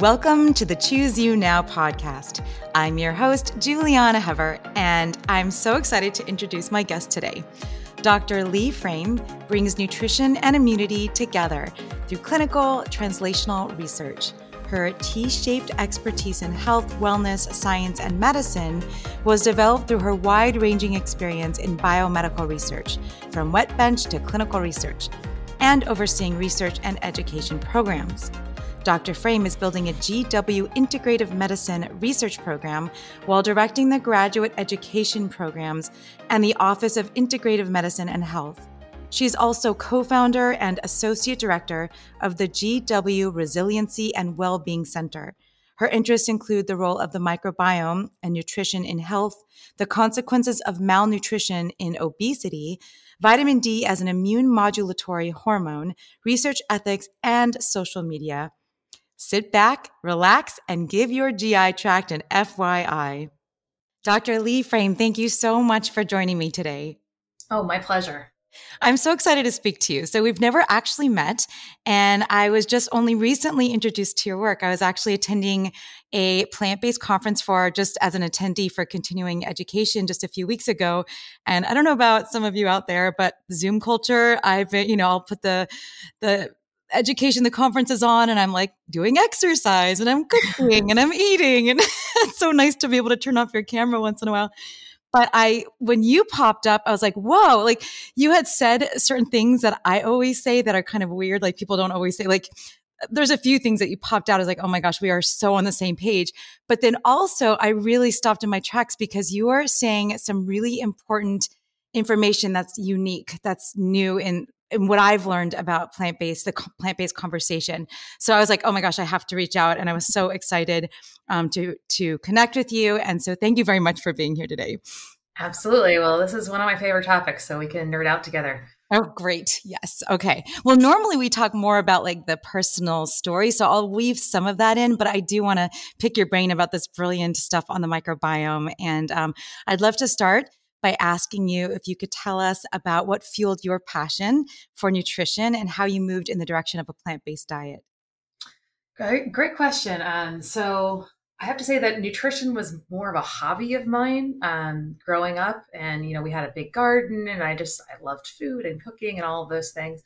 Welcome to the Choose You Now podcast. I'm your host, Julieanna Hever, and I'm so excited to introduce my guest today. Dr. Leigh Frame brings nutrition and immunity together through clinical translational research. Her T shaped expertise in health, wellness, science, and medicine was developed through her wide ranging experience in biomedical research, from wet bench to clinical research, and overseeing research and education programs. Dr. Frame is building a GW Integrative Medicine research program while directing the graduate education programs and the Office of Integrative Medicine and Health. She is also co founder and associate director of the GW Resiliency and Wellbeing Center. Her interests include the role of the microbiome and nutrition in health, the consequences of malnutrition in obesity, vitamin D as an immune modulatory hormone, research ethics, and social media. Sit back, relax, and give your GI tract an FYI. Dr. Leigh Frame, thank you so much for joining me today. Oh, my pleasure. I'm so excited to speak to you. So, we've never actually met, and I was just only recently introduced to your work. I was actually attending a plant based conference for just as an attendee for continuing education just a few weeks ago. And I don't know about some of you out there, but Zoom culture, I've, you know, I'll put the, the, education the conference is on and I'm like doing exercise and I'm cooking and I'm eating and it's so nice to be able to turn off your camera once in a while. But I when you popped up, I was like, whoa, like you had said certain things that I always say that are kind of weird. Like people don't always say like there's a few things that you popped out as like, oh my gosh, we are so on the same page. But then also I really stopped in my tracks because you are saying some really important information that's unique, that's new in and what I've learned about plant based, the plant based conversation. So I was like, oh my gosh, I have to reach out, and I was so excited um, to to connect with you. And so thank you very much for being here today. Absolutely. Well, this is one of my favorite topics, so we can nerd out together. Oh, great. Yes. Okay. Well, normally we talk more about like the personal story. So I'll weave some of that in, but I do want to pick your brain about this brilliant stuff on the microbiome. And um, I'd love to start by asking you if you could tell us about what fueled your passion for nutrition and how you moved in the direction of a plant based diet. Great, great question. Um, so, I have to say that nutrition was more of a hobby of mine um, growing up. And, you know, we had a big garden and I just, I loved food and cooking and all of those things.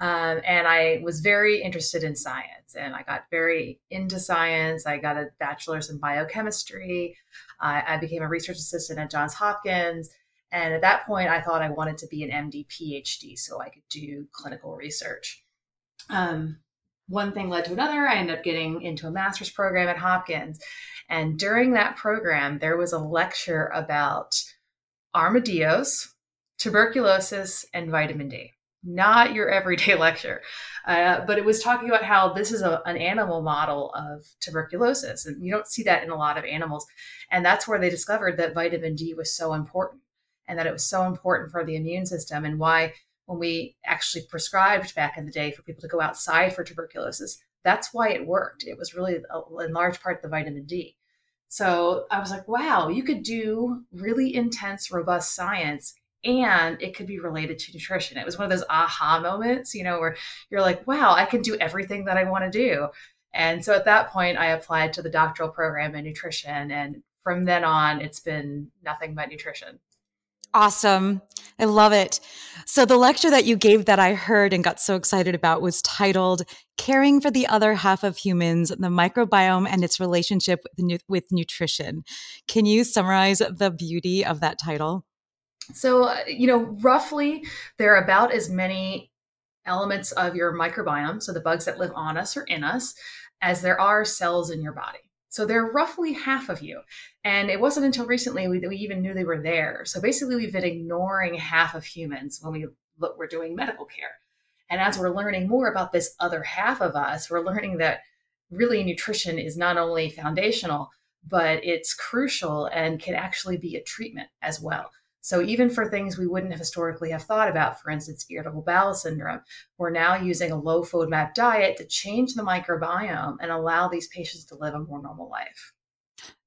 Um, and I was very interested in science and I got very into science. I got a bachelor's in biochemistry. I, I became a research assistant at Johns Hopkins. And at that point, I thought I wanted to be an MD PhD so I could do clinical research. Um, one thing led to another. I ended up getting into a master's program at Hopkins. And during that program, there was a lecture about armadillos, tuberculosis, and vitamin D not your everyday lecture. Uh, but it was talking about how this is a, an animal model of tuberculosis. And you don't see that in a lot of animals. And that's where they discovered that vitamin D was so important and that it was so important for the immune system and why when we actually prescribed back in the day for people to go outside for tuberculosis, that's why it worked. It was really a, in large part the vitamin D. So I was like, wow, you could do really intense, robust science and it could be related to nutrition. It was one of those aha moments, you know, where you're like, wow, I can do everything that I want to do. And so at that point, I applied to the doctoral program in nutrition. And from then on, it's been nothing but nutrition. Awesome. I love it. So, the lecture that you gave that I heard and got so excited about was titled Caring for the Other Half of Humans, the Microbiome and Its Relationship with Nutrition. Can you summarize the beauty of that title? So, uh, you know, roughly there are about as many elements of your microbiome, so the bugs that live on us or in us, as there are cells in your body. So they're roughly half of you. And it wasn't until recently we, we even knew they were there. So basically, we've been ignoring half of humans when we look, we're doing medical care. And as we're learning more about this other half of us, we're learning that really nutrition is not only foundational, but it's crucial and can actually be a treatment as well. So even for things we wouldn't have historically have thought about, for instance, irritable bowel syndrome, we're now using a low FODMAP diet to change the microbiome and allow these patients to live a more normal life.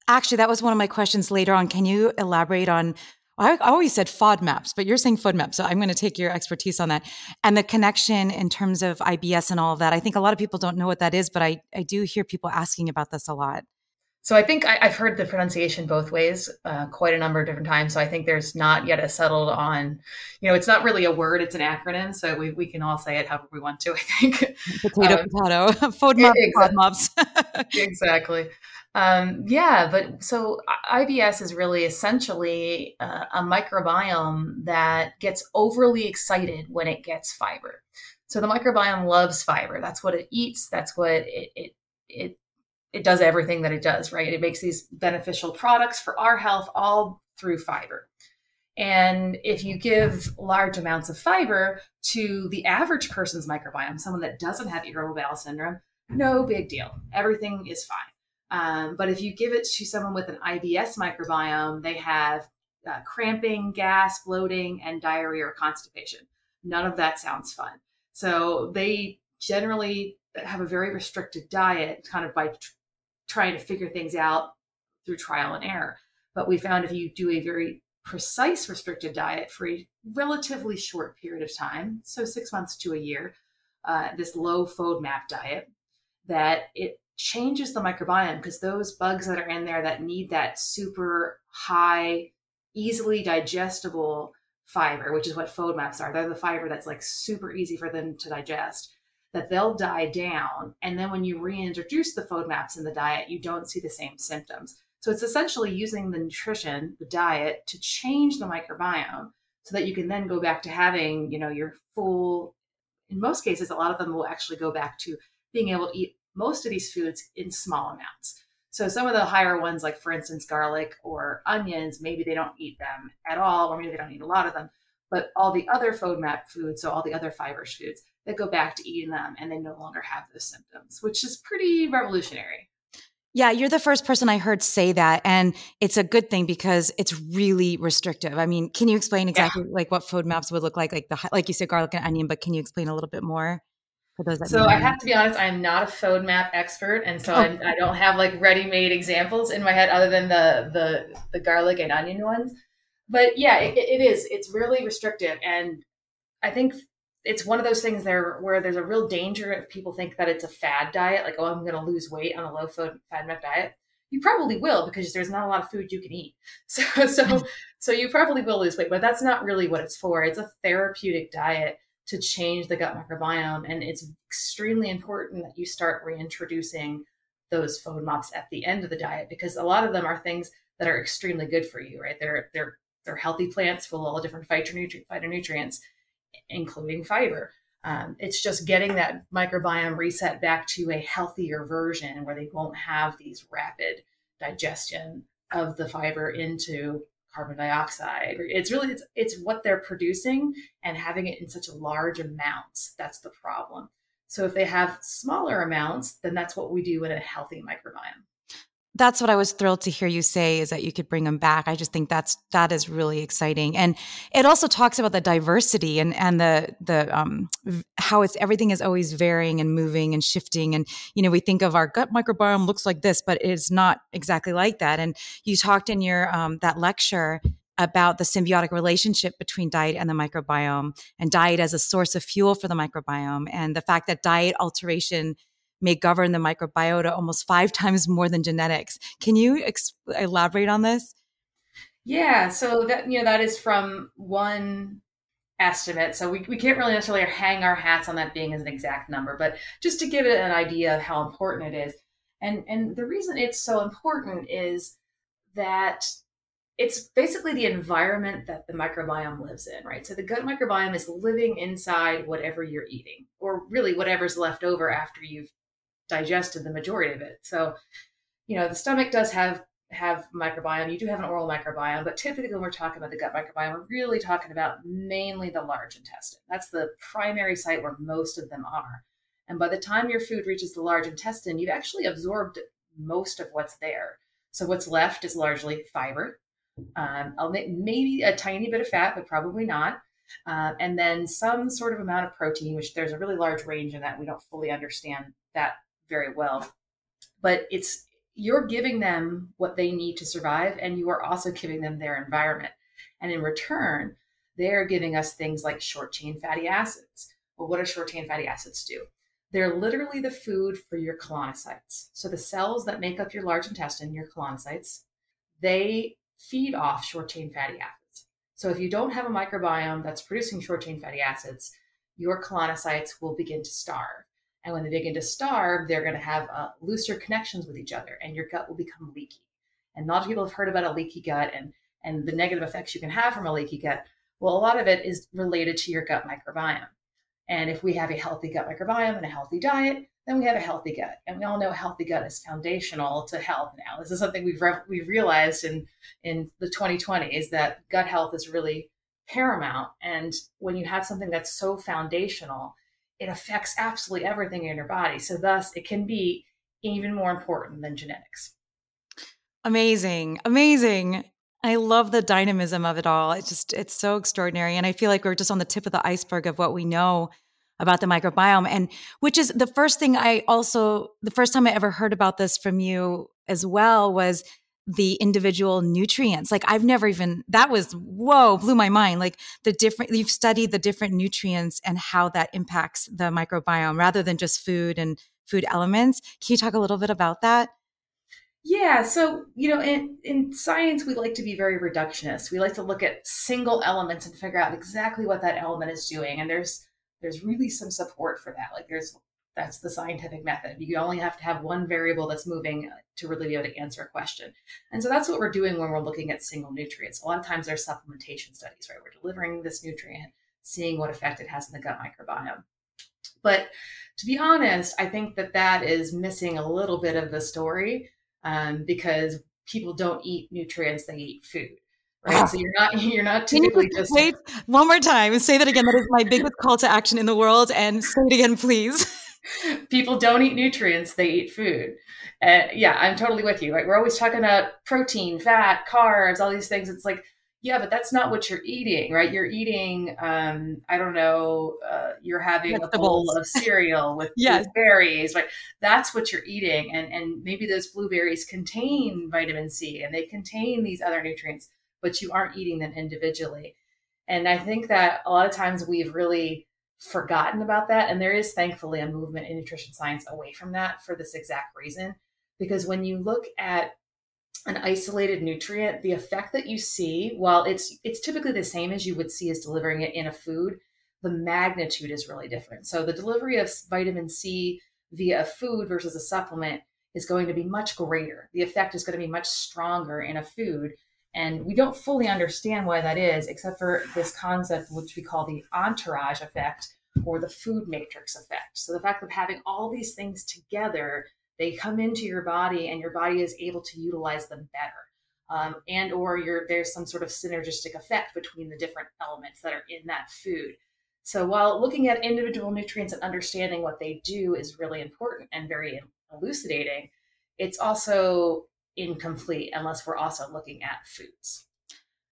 Actually, that was one of my questions later on. Can you elaborate on I always said FODMAPs, but you're saying FODMAPs. So I'm going to take your expertise on that. And the connection in terms of IBS and all of that. I think a lot of people don't know what that is, but I, I do hear people asking about this a lot. So I think I, have heard the pronunciation both ways uh, quite a number of different times. So I think there's not yet a settled on, you know, it's not really a word; it's an acronym. So we, we can all say it however we want to. I think potato um, potato FODMAP exactly. exactly. Um, yeah, but so IBS is really essentially uh, a microbiome that gets overly excited when it gets fiber. So the microbiome loves fiber. That's what it eats. That's what it it it it does everything that it does, right? It makes these beneficial products for our health all through fiber. And if you give large amounts of fiber to the average person's microbiome, someone that doesn't have irritable bowel syndrome, no big deal. Everything is fine. Um, but if you give it to someone with an IBS microbiome, they have uh, cramping, gas, bloating, and diarrhea or constipation. None of that sounds fun. So they generally have a very restricted diet, kind of by trying to figure things out through trial and error. But we found if you do a very precise restricted diet for a relatively short period of time, so six months to a year, uh, this low FODMAP diet, that it changes the microbiome because those bugs that are in there that need that super high, easily digestible fiber, which is what FODMAPs are, they're the fiber that's like super easy for them to digest, that they'll die down. And then when you reintroduce the FODMAPs in the diet, you don't see the same symptoms. So it's essentially using the nutrition, the diet, to change the microbiome so that you can then go back to having, you know, your full in most cases, a lot of them will actually go back to being able to eat most of these foods in small amounts. So some of the higher ones, like for instance, garlic or onions, maybe they don't eat them at all, or maybe they don't eat a lot of them. But all the other FODMAP foods, so all the other fibrous foods, they go back to eating them and they no longer have those symptoms, which is pretty revolutionary. Yeah, you're the first person I heard say that. And it's a good thing because it's really restrictive. I mean, can you explain exactly yeah. like what FODMAPs would look like? Like the, like you said, garlic and onion, but can you explain a little bit more? for those that so i have to be honest i'm not a FODMAP expert and so oh. I'm, i do not have like ready-made examples in my head other than the the the garlic and onion ones but yeah it, it is it's really restrictive and i think it's one of those things there where there's a real danger if people think that it's a fad diet like oh i'm going to lose weight on a low FODMAP diet you probably will because there's not a lot of food you can eat so so mm-hmm. so you probably will lose weight but that's not really what it's for it's a therapeutic diet to change the gut microbiome. And it's extremely important that you start reintroducing those FODMAPs at the end of the diet because a lot of them are things that are extremely good for you, right? They're they're they're healthy plants full of all different phytonutrients, including fiber. Um, it's just getting that microbiome reset back to a healthier version where they won't have these rapid digestion of the fiber into carbon dioxide. It's really it's, it's what they're producing and having it in such a large amounts. That's the problem. So if they have smaller amounts, then that's what we do in a healthy microbiome that's what I was thrilled to hear you say is that you could bring them back. I just think that's that is really exciting, and it also talks about the diversity and and the the um how it's everything is always varying and moving and shifting. And you know, we think of our gut microbiome looks like this, but it's not exactly like that. And you talked in your um, that lecture about the symbiotic relationship between diet and the microbiome, and diet as a source of fuel for the microbiome, and the fact that diet alteration may govern the microbiota almost five times more than genetics. Can you ex- elaborate on this? Yeah, so that you know that is from one estimate. So we, we can't really necessarily hang our hats on that being as an exact number, but just to give it an idea of how important it is. And and the reason it's so important is that it's basically the environment that the microbiome lives in, right? So the gut microbiome is living inside whatever you're eating, or really whatever's left over after you've digested the majority of it. So, you know, the stomach does have have microbiome. You do have an oral microbiome, but typically when we're talking about the gut microbiome, we're really talking about mainly the large intestine. That's the primary site where most of them are. And by the time your food reaches the large intestine, you've actually absorbed most of what's there. So what's left is largely fiber, um, maybe a tiny bit of fat, but probably not. Uh, and then some sort of amount of protein, which there's a really large range in that. We don't fully understand that very well. But it's you're giving them what they need to survive, and you are also giving them their environment. And in return, they're giving us things like short chain fatty acids. Well, what do short chain fatty acids do? They're literally the food for your colonocytes. So the cells that make up your large intestine, your colonocytes, they feed off short chain fatty acids. So if you don't have a microbiome that's producing short chain fatty acids, your colonocytes will begin to starve. And when they begin to starve, they're going to have uh, looser connections with each other, and your gut will become leaky. And a lot of people have heard about a leaky gut and and the negative effects you can have from a leaky gut. Well, a lot of it is related to your gut microbiome. And if we have a healthy gut microbiome and a healthy diet, then we have a healthy gut. And we all know a healthy gut is foundational to health now. This is something we've re- we've realized in in the 2020s that gut health is really paramount. And when you have something that's so foundational, it affects absolutely everything in your body. So thus it can be even more important than genetics. Amazing. Amazing. I love the dynamism of it all. It's just, it's so extraordinary. And I feel like we're just on the tip of the iceberg of what we know about the microbiome. And which is the first thing I also, the first time I ever heard about this from you as well was the individual nutrients. Like I've never even, that was, whoa, blew my mind. Like the different, you've studied the different nutrients and how that impacts the microbiome rather than just food and food elements. Can you talk a little bit about that? Yeah, so you know, in in science, we like to be very reductionist. We like to look at single elements and figure out exactly what that element is doing. And there's there's really some support for that. Like there's that's the scientific method. You only have to have one variable that's moving to really be able to answer a question. And so that's what we're doing when we're looking at single nutrients. A lot of times there's supplementation studies, right? We're delivering this nutrient, seeing what effect it has in the gut microbiome. But to be honest, I think that that is missing a little bit of the story um, because people don't eat nutrients; they eat food. Right. So you're not you're not typically you just wait one more time and say that again. That is my biggest call to action in the world. And say it again, please. People don't eat nutrients; they eat food. And yeah, I'm totally with you. Right. We're always talking about protein, fat, carbs, all these things. It's like yeah, but that's not what you're eating, right? You're eating, um, I don't know, uh, you're having Vegetables. a bowl of cereal with, yes. with berries, right? That's what you're eating, and and maybe those blueberries contain vitamin C and they contain these other nutrients, but you aren't eating them individually. And I think that a lot of times we've really forgotten about that, and there is thankfully a movement in nutrition science away from that for this exact reason, because when you look at an isolated nutrient, the effect that you see, while it's it's typically the same as you would see as delivering it in a food, the magnitude is really different. So the delivery of vitamin C via a food versus a supplement is going to be much greater. The effect is going to be much stronger in a food. And we don't fully understand why that is, except for this concept, which we call the entourage effect or the food matrix effect. So the fact of having all these things together they come into your body and your body is able to utilize them better um, and or there's some sort of synergistic effect between the different elements that are in that food so while looking at individual nutrients and understanding what they do is really important and very elucidating it's also incomplete unless we're also looking at foods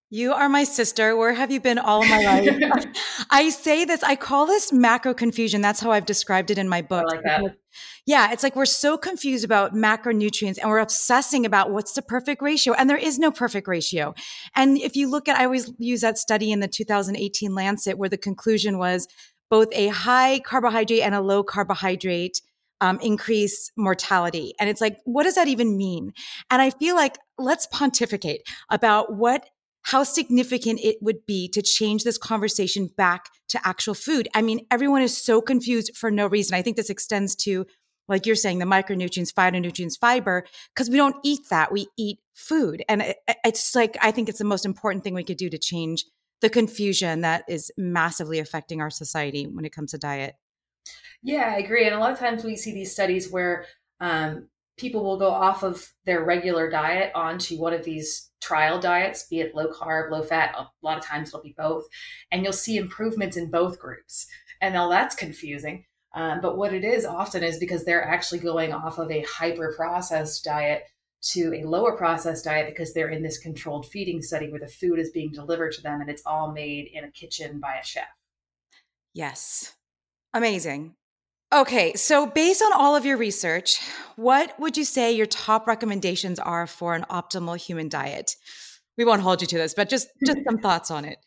you are my sister. Where have you been all my life? I say this, I call this macro confusion. That's how I've described it in my book. Like that. Yeah, it's like we're so confused about macronutrients and we're obsessing about what's the perfect ratio. And there is no perfect ratio. And if you look at, I always use that study in the 2018 Lancet where the conclusion was both a high carbohydrate and a low carbohydrate um, increase mortality. And it's like, what does that even mean? And I feel like let's pontificate about what how significant it would be to change this conversation back to actual food. I mean, everyone is so confused for no reason. I think this extends to, like you're saying, the micronutrients, phytonutrients, fiber, because we don't eat that. We eat food. And it, it's like, I think it's the most important thing we could do to change the confusion that is massively affecting our society when it comes to diet. Yeah, I agree. And a lot of times we see these studies where um, people will go off of their regular diet onto one of these trial diets, be it low carb, low fat. A lot of times it'll be both. And you'll see improvements in both groups. And now that's confusing. Um, but what it is often is because they're actually going off of a hyper processed diet to a lower processed diet because they're in this controlled feeding study where the food is being delivered to them and it's all made in a kitchen by a chef. Yes. Amazing. Okay, so based on all of your research, what would you say your top recommendations are for an optimal human diet? we won't hold you to this, but just just some thoughts on it.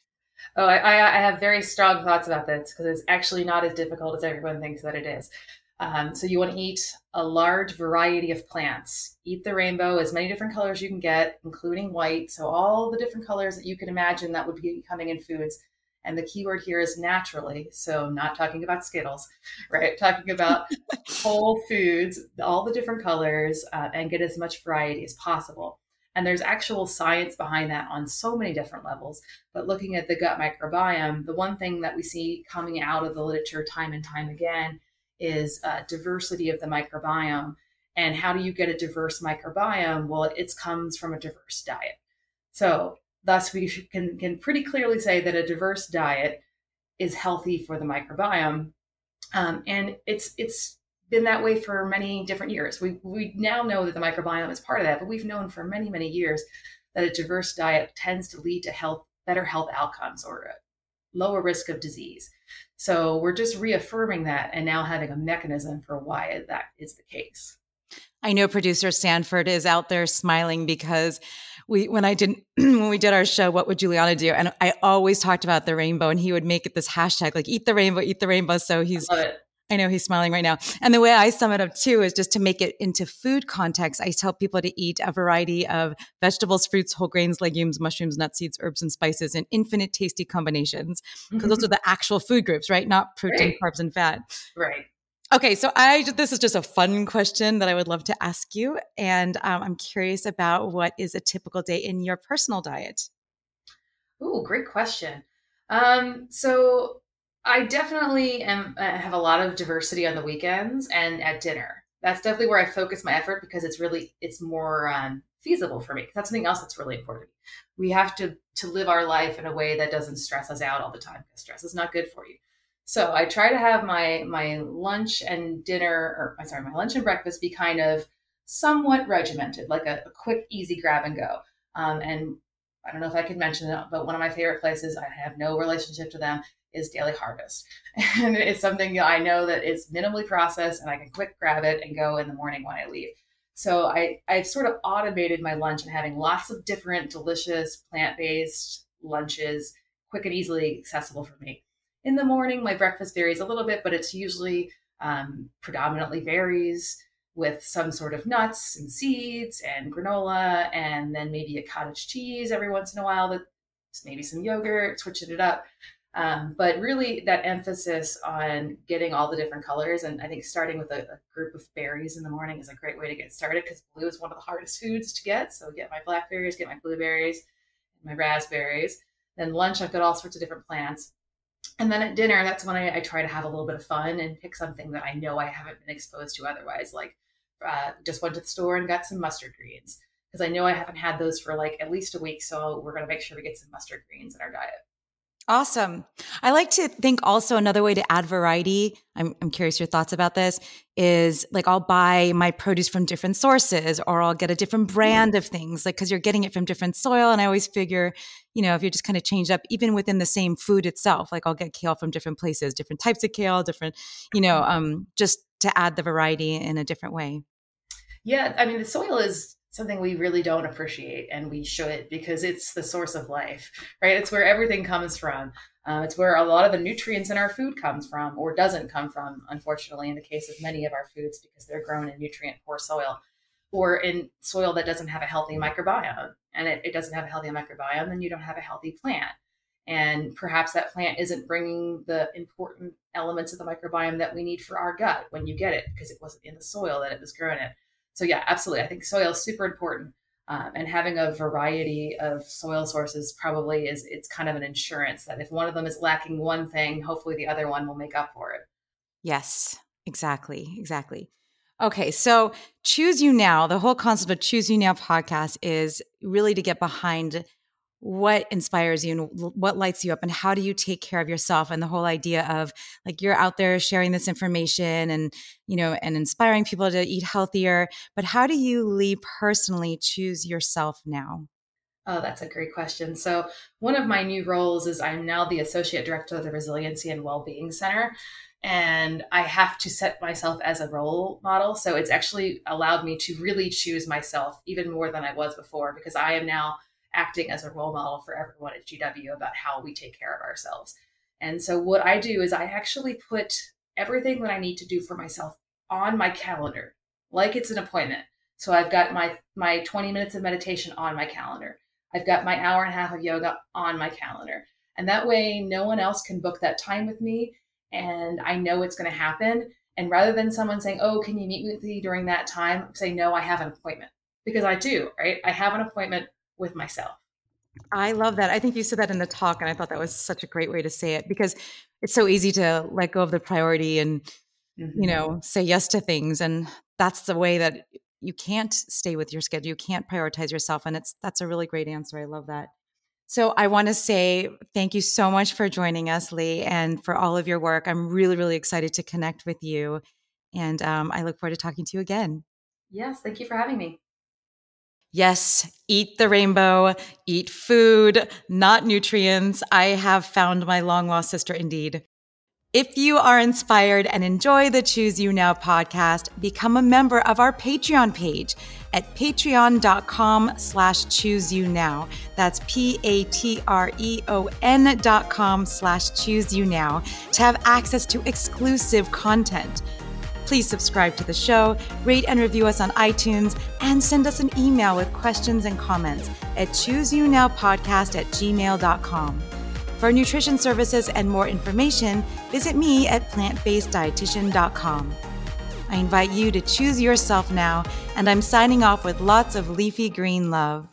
Oh, I, I have very strong thoughts about this because it's actually not as difficult as everyone thinks that it is. Um, so you want to eat a large variety of plants. Eat the rainbow, as many different colors you can get, including white. So all the different colors that you can imagine that would be coming in foods. And the keyword here is naturally. So not talking about Skittles, right? Talking about whole foods, all the different colors, uh, and get as much variety as possible. And there's actual science behind that on so many different levels. But looking at the gut microbiome, the one thing that we see coming out of the literature time and time again is uh, diversity of the microbiome. And how do you get a diverse microbiome? Well, it comes from a diverse diet. So, thus, we can, can pretty clearly say that a diverse diet is healthy for the microbiome. Um, and it's it's been that way for many different years. We we now know that the microbiome is part of that, but we've known for many many years that a diverse diet tends to lead to health better health outcomes or lower risk of disease. So we're just reaffirming that and now having a mechanism for why that is the case. I know producer Sanford is out there smiling because we when I did when we did our show, what would Julieanna do? And I always talked about the rainbow, and he would make it this hashtag like "eat the rainbow, eat the rainbow." So he's I know he's smiling right now. And the way I sum it up too is just to make it into food context. I tell people to eat a variety of vegetables, fruits, whole grains, legumes, mushrooms, nuts, seeds, herbs, and spices in infinite tasty combinations. Because mm-hmm. those are the actual food groups, right? Not protein, right. carbs, and fat. Right. Okay, so I this is just a fun question that I would love to ask you, and um, I'm curious about what is a typical day in your personal diet. Oh, great question. Um, so I definitely am uh, have a lot of diversity on the weekends and at dinner. That's definitely where I focus my effort because it's really it's more um, feasible for me. That's something else that's really important. We have to to live our life in a way that doesn't stress us out all the time because stress is not good for you. So I try to have my my lunch and dinner, or sorry, my lunch and breakfast be kind of somewhat regimented, like a, a quick, easy grab and go. Um, and I don't know if I could mention it, but one of my favorite places, I have no relationship to them, is Daily Harvest. And it's something I know that is minimally processed and I can quick grab it and go in the morning when I leave. So I, I've sort of automated my lunch and having lots of different delicious plant-based lunches, quick and easily accessible for me. In the morning, my breakfast varies a little bit, but it's usually um, predominantly berries with some sort of nuts and seeds and granola, and then maybe a cottage cheese every once in a while. That maybe some yogurt, switching it up. Um, but really, that emphasis on getting all the different colors, and I think starting with a, a group of berries in the morning is a great way to get started because blue is one of the hardest foods to get. So get my blackberries, get my blueberries, my raspberries. Then lunch, I've got all sorts of different plants. And then at dinner, that's when I, I try to have a little bit of fun and pick something that I know I haven't been exposed to otherwise. Like, uh, just went to the store and got some mustard greens because I know I haven't had those for like at least a week. So we're going to make sure we get some mustard greens in our diet. Awesome. I like to think also another way to add variety. I'm, I'm curious your thoughts about this is like I'll buy my produce from different sources or I'll get a different brand of things, like because you're getting it from different soil. And I always figure, you know, if you're just kind of change up, even within the same food itself, like I'll get kale from different places, different types of kale, different, you know, um, just to add the variety in a different way. Yeah. I mean, the soil is something we really don't appreciate and we should because it's the source of life right? It's where everything comes from. Uh, it's where a lot of the nutrients in our food comes from or doesn't come from unfortunately in the case of many of our foods because they're grown in nutrient poor soil or in soil that doesn't have a healthy microbiome. And it, it doesn't have a healthy microbiome then you don't have a healthy plant. And perhaps that plant isn't bringing the important elements of the microbiome that we need for our gut when you get it because it wasn't in the soil that it was grown in so yeah, absolutely. I think soil is super important. Um, and having a variety of soil sources probably is it's kind of an insurance that if one of them is lacking one thing, hopefully the other one will make up for it. Yes, exactly, exactly. Okay, so Choose You Now, the whole concept of Choose You Now podcast is really to get behind what inspires you and what lights you up and how do you take care of yourself and the whole idea of like you're out there sharing this information and you know and inspiring people to eat healthier but how do you leigh personally choose yourself now Oh, that's a great question. So, one of my new roles is I'm now the associate director of the Resiliency and Wellbeing Center. And I have to set myself as a role model. So, it's actually allowed me to really choose myself even more than I was before because I am now acting as a role model for everyone at GW about how we take care of ourselves. And so what I do is I actually put everything that I need to do for myself on my calendar, like it's an appointment. So I've got my my 20 minutes of meditation on my calendar. I've got my hour and a half of yoga on my calendar. And that way no one else can book that time with me and I know it's going to happen. And rather than someone saying, "Oh, can you meet with me during that time?" say, "No, I have an appointment." Because I do, right? I have an appointment with myself. I love that. I think you said that in the talk, and I thought that was such a great way to say it because it's so easy to let go of the priority and, mm-hmm. you know, say yes to things. And that's the way that you can't stay with your schedule. You can't prioritize yourself. And it's that's a really great answer. I love that. So I want to say thank you so much for joining us, Leigh, and for all of your work. I'm really, really excited to connect with you. And um, I look forward to talking to you again. Yes, thank you for having me. Yes, eat the rainbow, eat food, not nutrients. I have found my long lost sister indeed. If you are inspired and enjoy the Choose You Now podcast, become a member of our Patreon page at patreon.com slash choose you now. That's P-A-T-R-E-O-N dot com slash choose you now to have access to exclusive content Please subscribe to the show, rate and review us on iTunes, and send us an email with questions and comments at chooseyounowpodcast at gmail.com. For nutrition services and more information, visit me at plantbaseddietitian.com. I invite you to choose yourself now, and I'm signing off with lots of leafy green love.